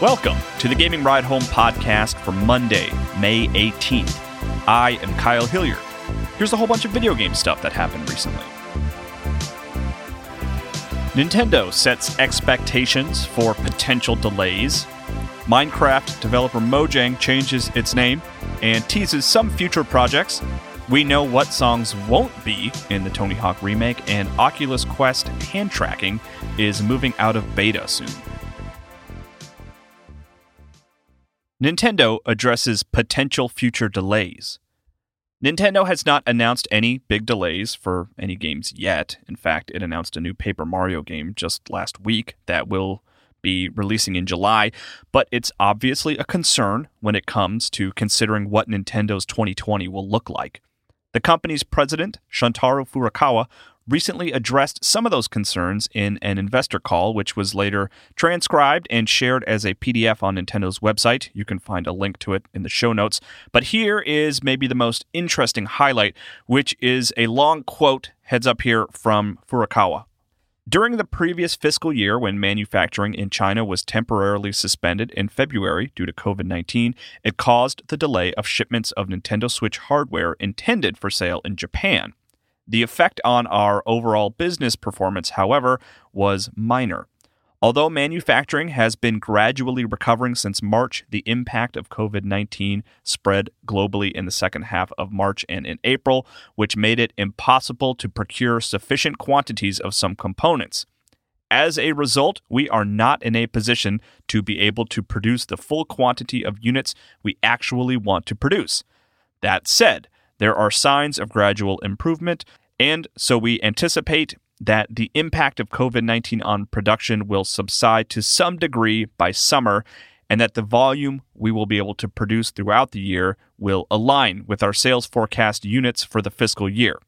Welcome to the Gaming Ride Home podcast for Monday, May 18th. I am Kyle Hilliard. Here's a whole bunch of video game stuff that happened recently. Nintendo sets expectations for potential delays. Minecraft developer Mojang changes its name and teases some future projects. We know what songs won't be in the Tony Hawk remake, and Oculus Quest hand tracking is moving out of beta soon. Nintendo addresses potential future delays. Nintendo has not announced any big delays for any games yet. In fact, it announced a new Paper Mario game just last week that will be releasing in July, but it's obviously a concern when it comes to considering what Nintendo's 2020 will look like. The company's president, Shuntaro Furukawa, recently addressed some of those concerns in an investor call, which was later transcribed and shared as a PDF on Nintendo's website. You can find a link to it in the show notes. But here is maybe the most interesting highlight, which is a long quote, heads up here from Furukawa. During the previous fiscal year, when manufacturing in China was temporarily suspended in February due to COVID 19, it caused the delay of shipments of Nintendo Switch hardware intended for sale in Japan. The effect on our overall business performance, however, was minor. Although manufacturing has been gradually recovering since March, the impact of COVID 19 spread globally in the second half of March and in April, which made it impossible to procure sufficient quantities of some components. As a result, we are not in a position to be able to produce the full quantity of units we actually want to produce. That said, there are signs of gradual improvement, and so we anticipate that the impact of COVID 19 on production will subside to some degree by summer, and that the volume we will be able to produce throughout the year will align with our sales forecast units for the fiscal year.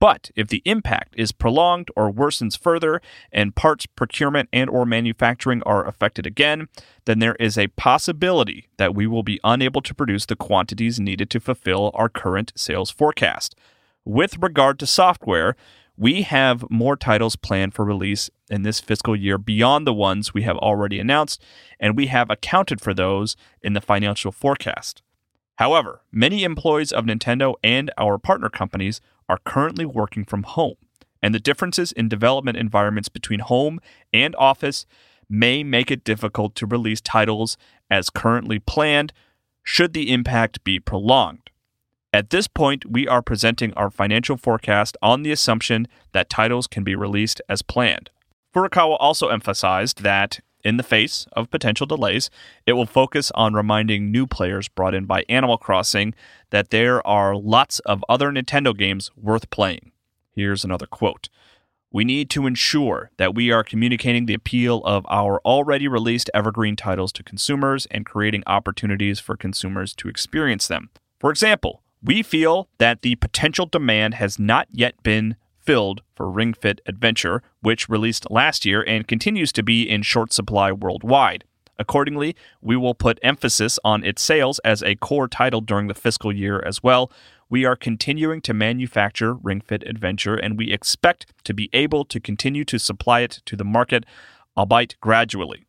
But if the impact is prolonged or worsens further and parts procurement and or manufacturing are affected again, then there is a possibility that we will be unable to produce the quantities needed to fulfill our current sales forecast. With regard to software, we have more titles planned for release in this fiscal year beyond the ones we have already announced, and we have accounted for those in the financial forecast. However, many employees of Nintendo and our partner companies are currently working from home, and the differences in development environments between home and office may make it difficult to release titles as currently planned should the impact be prolonged. At this point, we are presenting our financial forecast on the assumption that titles can be released as planned. Furukawa also emphasized that, in the face of potential delays, it will focus on reminding new players brought in by Animal Crossing that there are lots of other Nintendo games worth playing. Here's another quote. We need to ensure that we are communicating the appeal of our already released evergreen titles to consumers and creating opportunities for consumers to experience them. For example, we feel that the potential demand has not yet been filled for Ring Fit Adventure, which released last year and continues to be in short supply worldwide. Accordingly, we will put emphasis on its sales as a core title during the fiscal year as well. We are continuing to manufacture Ring Fit Adventure, and we expect to be able to continue to supply it to the market, albeit gradually.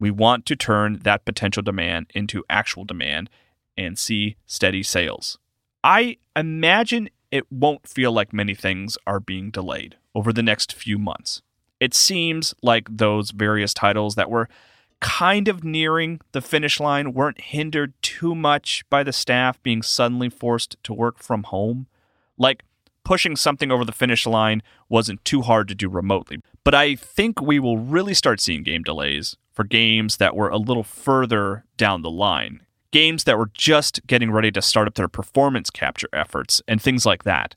We want to turn that potential demand into actual demand and see steady sales. I imagine it won't feel like many things are being delayed over the next few months. It seems like those various titles that were kind of nearing the finish line weren't hindered too much by the staff being suddenly forced to work from home. Like, pushing something over the finish line wasn't too hard to do remotely. But I think we will really start seeing game delays for games that were a little further down the line games that were just getting ready to start up their performance capture efforts and things like that.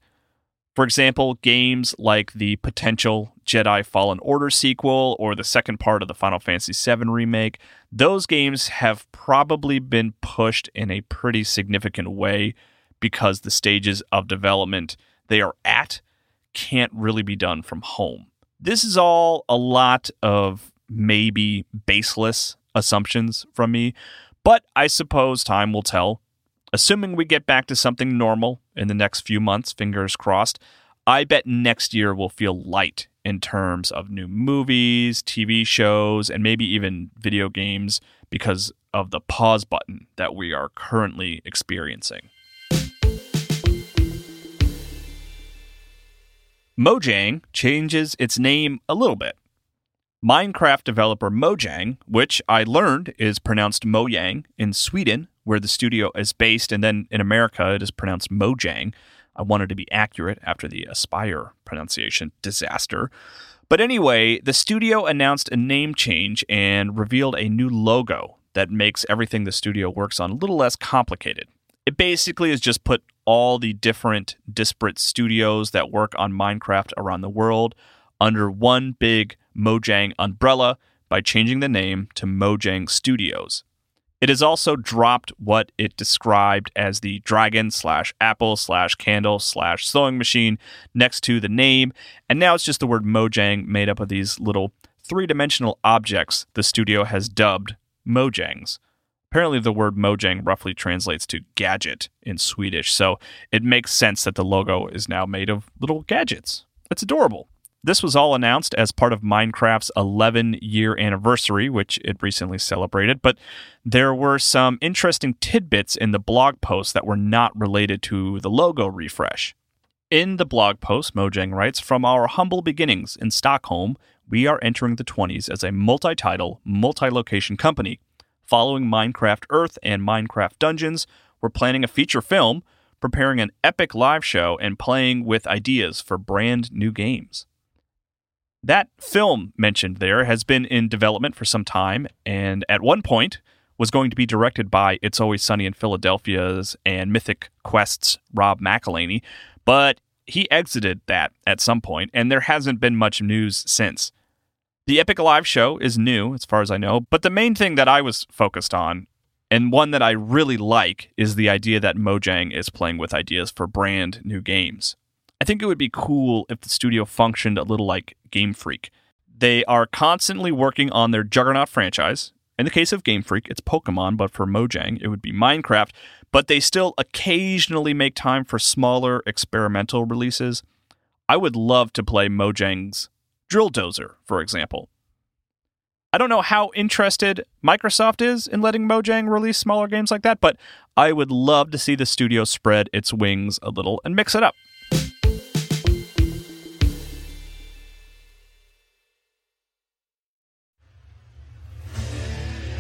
For example, games like the potential Jedi Fallen Order sequel or the second part of the Final Fantasy VII remake, those games have probably been pushed in a pretty significant way because the stages of development they are at can't really be done from home. This is all a lot of maybe baseless assumptions from me, but I suppose time will tell. Assuming we get back to something normal in the next few months, fingers crossed, I bet next year will feel light in terms of new movies, TV shows, and maybe even video games because of the pause button that we are currently experiencing. Mojang changes its name a little bit. Minecraft developer Mojang, which I learned is pronounced Mojang in Sweden, where the studio is based, and then in America it is pronounced Mojang. I wanted to be accurate after the Aspyr pronunciation disaster. But anyway, the studio announced a name change and revealed a new logo that makes everything the studio works on a little less complicated. It basically is just put all the different disparate studios that work on Minecraft around the world under one big Mojang umbrella by changing the name to Mojang Studios. It has also dropped what it described as the dragon slash apple slash candle slash sewing machine next to the name, and now it's just the word Mojang made up of these little three dimensional objects the studio has dubbed Mojangs. Apparently, the word Mojang roughly translates to gadget in Swedish, so it makes sense that the logo is now made of little gadgets. It's adorable. This was all announced as part of Minecraft's 11 year anniversary, which it recently celebrated, but there were some interesting tidbits in the blog post that were not related to the logo refresh. In the blog post, Mojang writes From our humble beginnings in Stockholm, we are entering the 20s as a multi title, multi location company. Following Minecraft Earth and Minecraft Dungeons, we're planning a feature film, preparing an epic live show, and playing with ideas for brand new games. That film mentioned there has been in development for some time, and at one point was going to be directed by It's Always Sunny in Philadelphia's and Mythic Quest's Rob McElhenney, but he exited that at some point, and there hasn't been much news since. The Epic Live show is new, as far as I know, but the main thing that I was focused on, and one that I really like, is the idea that Mojang is playing with ideas for brand new games. I think it would be cool if the studio functioned a little like Game Freak. They are constantly working on their Juggernaut franchise. In the case of Game Freak, it's Pokemon, but for Mojang, it would be Minecraft. But they still occasionally make time for smaller experimental releases. I would love to play Mojang's Drill Dozer, for example. I don't know how interested Microsoft is in letting Mojang release smaller games like that, but I would love to see the studio spread its wings a little and mix it up.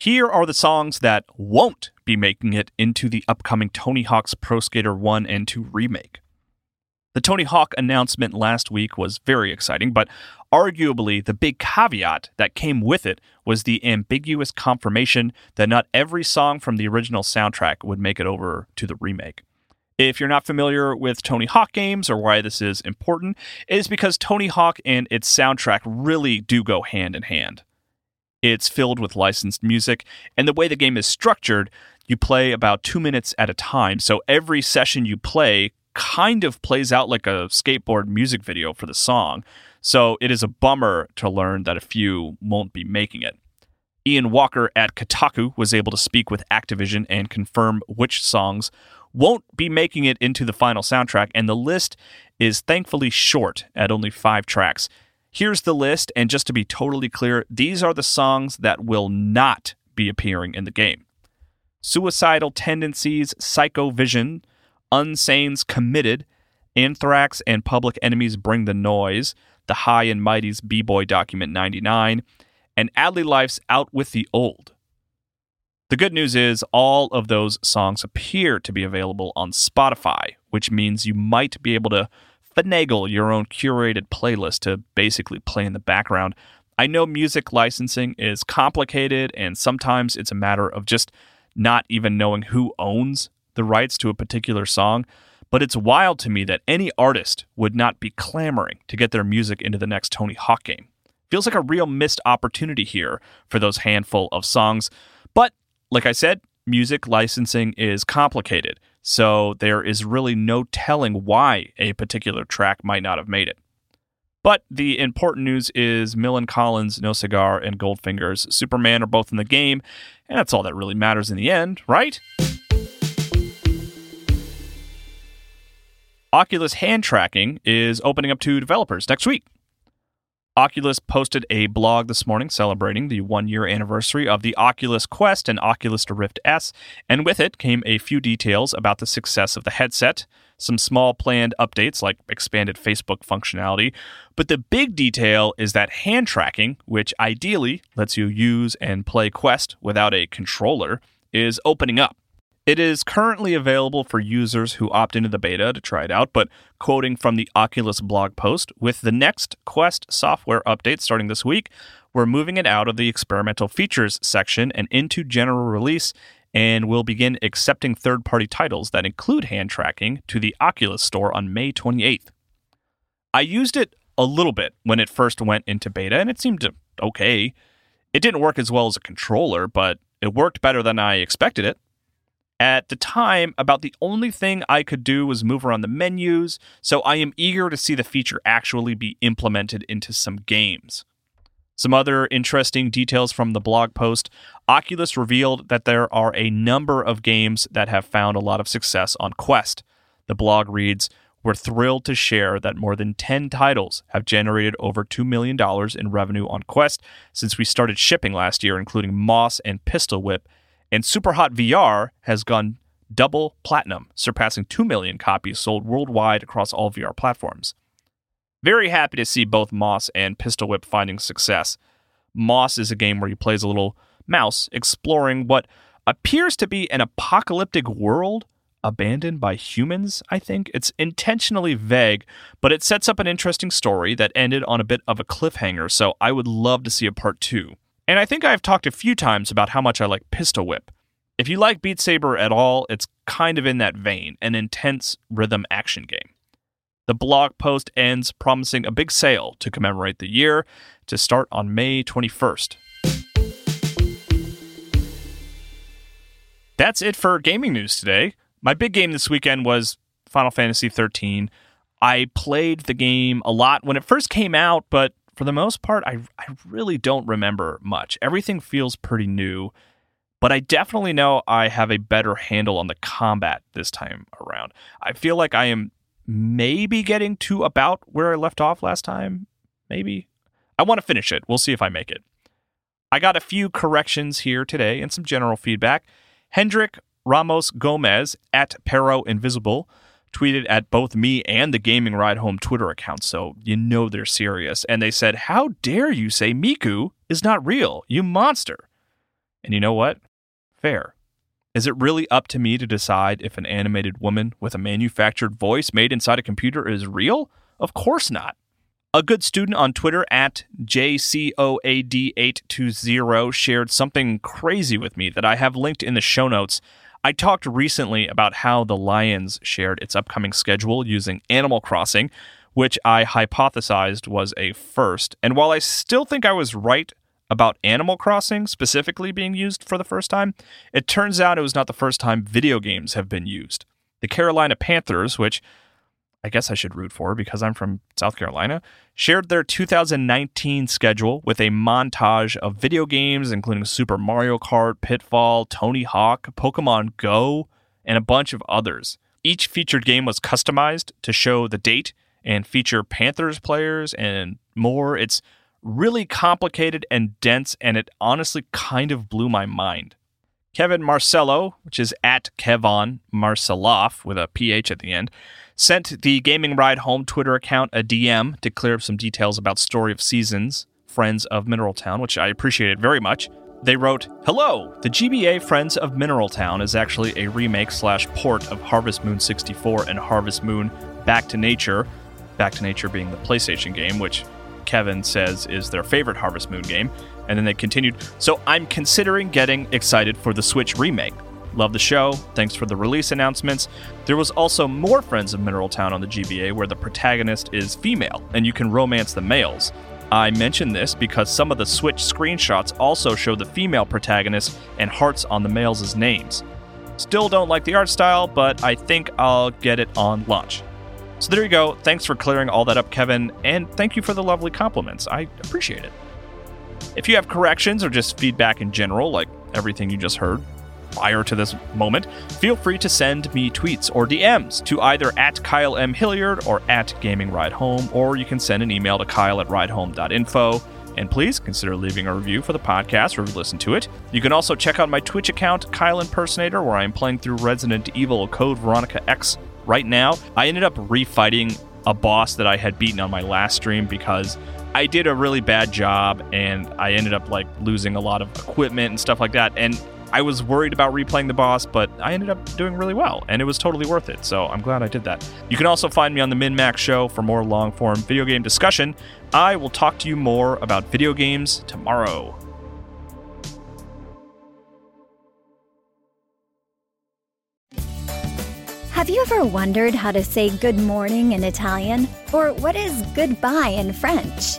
Here are the songs that won't be making it into the upcoming Tony Hawk's Pro Skater 1 and 2 remake. The Tony Hawk announcement last week was very exciting, but arguably the big caveat that came with it was the ambiguous confirmation that not every song from the original soundtrack would make it over to the remake. If you're not familiar with Tony Hawk games or why this is important, it is because Tony Hawk and its soundtrack really do go hand in hand. It's filled with licensed music, and the way the game is structured, you play about two minutes at a time. So every session you play kind of plays out like a skateboard music video for the song. So it is a bummer to learn that a few won't be making it. Ian Walker at Kotaku was able to speak with Activision and confirm which songs won't be making it into the final soundtrack, and the list is thankfully short at only five tracks. Here's the list, and just to be totally clear, these are the songs that will not be appearing in the game Suicidal Tendencies, Cyco Vision, Unsane's Committed, Anthrax and Public Enemy's Bring the Noise, The High and Mighty's B Boy Document 99, and Adley Life's Out with the Old. The good news is all of those songs appear to be available on Spotify, which means you might be able to finagle your own curated playlist to basically play in the background. I know music licensing is complicated, and sometimes it's a matter of just not even knowing who owns the rights to a particular song. But it's wild to me that any artist would not be clamoring to get their music into the next Tony Hawk game. Feels like a real missed opportunity here for those handful of songs. But like I said, music licensing is complicated, so there is really no telling why a particular track might not have made it. But the important news is Millencolin's, No Cigar, and Goldfinger's Superman are both in the game, and that's all that really matters in the end, right? Oculus hand tracking is opening up to developers next week. Oculus posted a blog this morning celebrating the one year anniversary of the Oculus Quest and Oculus Rift S, and with it came a few details about the success of the headset, some small planned updates like expanded Facebook functionality. But the big detail is that hand tracking, which ideally lets you use and play Quest without a controller, is opening up. It is currently available for users who opt into the beta to try it out, but quoting from the Oculus blog post, with the next Quest software update starting this week, we're moving it out of the experimental features section and into general release, and we'll begin accepting third party titles that include hand tracking to the Oculus store on May 28th. I used it a little bit when it first went into beta, and it seemed okay. It didn't work as well as a controller, but it worked better than I expected it. At the time, about the only thing I could do was move around the menus, so I am eager to see the feature actually be implemented into some games. Some other interesting details from the blog post Oculus revealed that there are a number of games that have found a lot of success on Quest. The blog reads, we're thrilled to share that more than 10 titles have generated over $2 million in revenue on Quest since we started shipping last year, including Moss and Pistol Whip, and Superhot VR has gone double platinum, surpassing 2 million copies sold worldwide across all VR platforms. Very happy to see both Moss and Pistol Whip finding success. Moss is a game where you play as a little mouse exploring what appears to be an apocalyptic world abandoned by humans, I think. It's intentionally vague, but it sets up an interesting story that ended on a bit of a cliffhanger, so I would love to see a part two. And I think I've talked a few times about how much I like Pistol Whip. If you like Beat Saber at all, it's kind of in that vein, an intense rhythm action game. The blog post ends promising a big sale to commemorate the year to start on May 21st. That's it for gaming news today. My big game this weekend was Final Fantasy 13. I played the game a lot when it first came out, but for the most part, I, I really don't remember much. Everything feels pretty new, but I definitely know I have a better handle on the combat this time around. I feel like I am maybe getting to about where I left off last time. Maybe. I want to finish it. We'll see if I make it. I got a few corrections here today and some general feedback. Hendrik Ramos Gomez at Pero Invisible tweeted at both me and the Gaming Ride Home Twitter account, so you know they're serious. And they said, How dare you say Miku is not real, you monster? And you know what? Fair. Is it really up to me to decide if an animated woman with a manufactured voice made inside a computer is real? Of course not. A good student on Twitter at JCOAD820 shared something crazy with me that I have linked in the show notes I talked recently about how the Lions shared its upcoming schedule using Animal Crossing, which I hypothesized was a first. And while I still think I was right about Animal Crossing specifically being used for the first time. It turns out it was not the first time video games have been used. The Carolina Panthers, which I guess I should root for because I'm from South Carolina, shared their 2019 schedule with a montage of video games, including Super Mario Kart, Pitfall, Tony Hawk, Pokemon Go, and a bunch of others. Each featured game was customized to show the date and feature Panthers players and more. It's really complicated and dense, and it honestly kind of blew my mind. Kevin Marcello, which is at Kevon Marceloff with a PH at the end, sent the Gaming Ride Home Twitter account a DM to clear up some details about Story of Seasons, Friends of Mineral Town, which I appreciated very much. They wrote, Hello! The GBA Friends of Mineral Town is actually a remake slash port of Harvest Moon 64 and Harvest Moon Back to Nature, Back to Nature being the PlayStation game, which Kevin says is their favorite Harvest Moon game. And then they continued, So I'm considering getting excited for the Switch remake. Love the show. Thanks for the release announcements. There was also more Friends of Mineral Town on the GBA where the protagonist is female and you can romance the males. I mention this because some of the Switch screenshots also show the female protagonist and hearts on the males' names. Still don't like the art style, but I think I'll get it on launch. So there you go. Thanks for clearing all that up, Kevin, and thank you for the lovely compliments. I appreciate it. If you have corrections or just feedback in general, like everything you just heard, prior to this moment, feel free to send me tweets or DMs to either at Kyle M. Hilliard or at Gaming Ride Home, or you can send an email to kyle at ridehome.info. And please consider leaving a review for the podcast or listen to it. You can also check out my Twitch account, Kyle Impersonator, where I am playing through Resident Evil Code Veronica X right now. I ended up refighting a boss that I had beaten on my last stream because I did a really bad job and I ended up like losing a lot of equipment and stuff like that. And I was worried about replaying the boss, but I ended up doing really well, and it was totally worth it. So I'm glad I did that. You can also find me on the MinnMax Show for more long form video game discussion. I will talk to you more about video games tomorrow. Have you ever wondered how to say good morning in Italian? Or what is goodbye in French?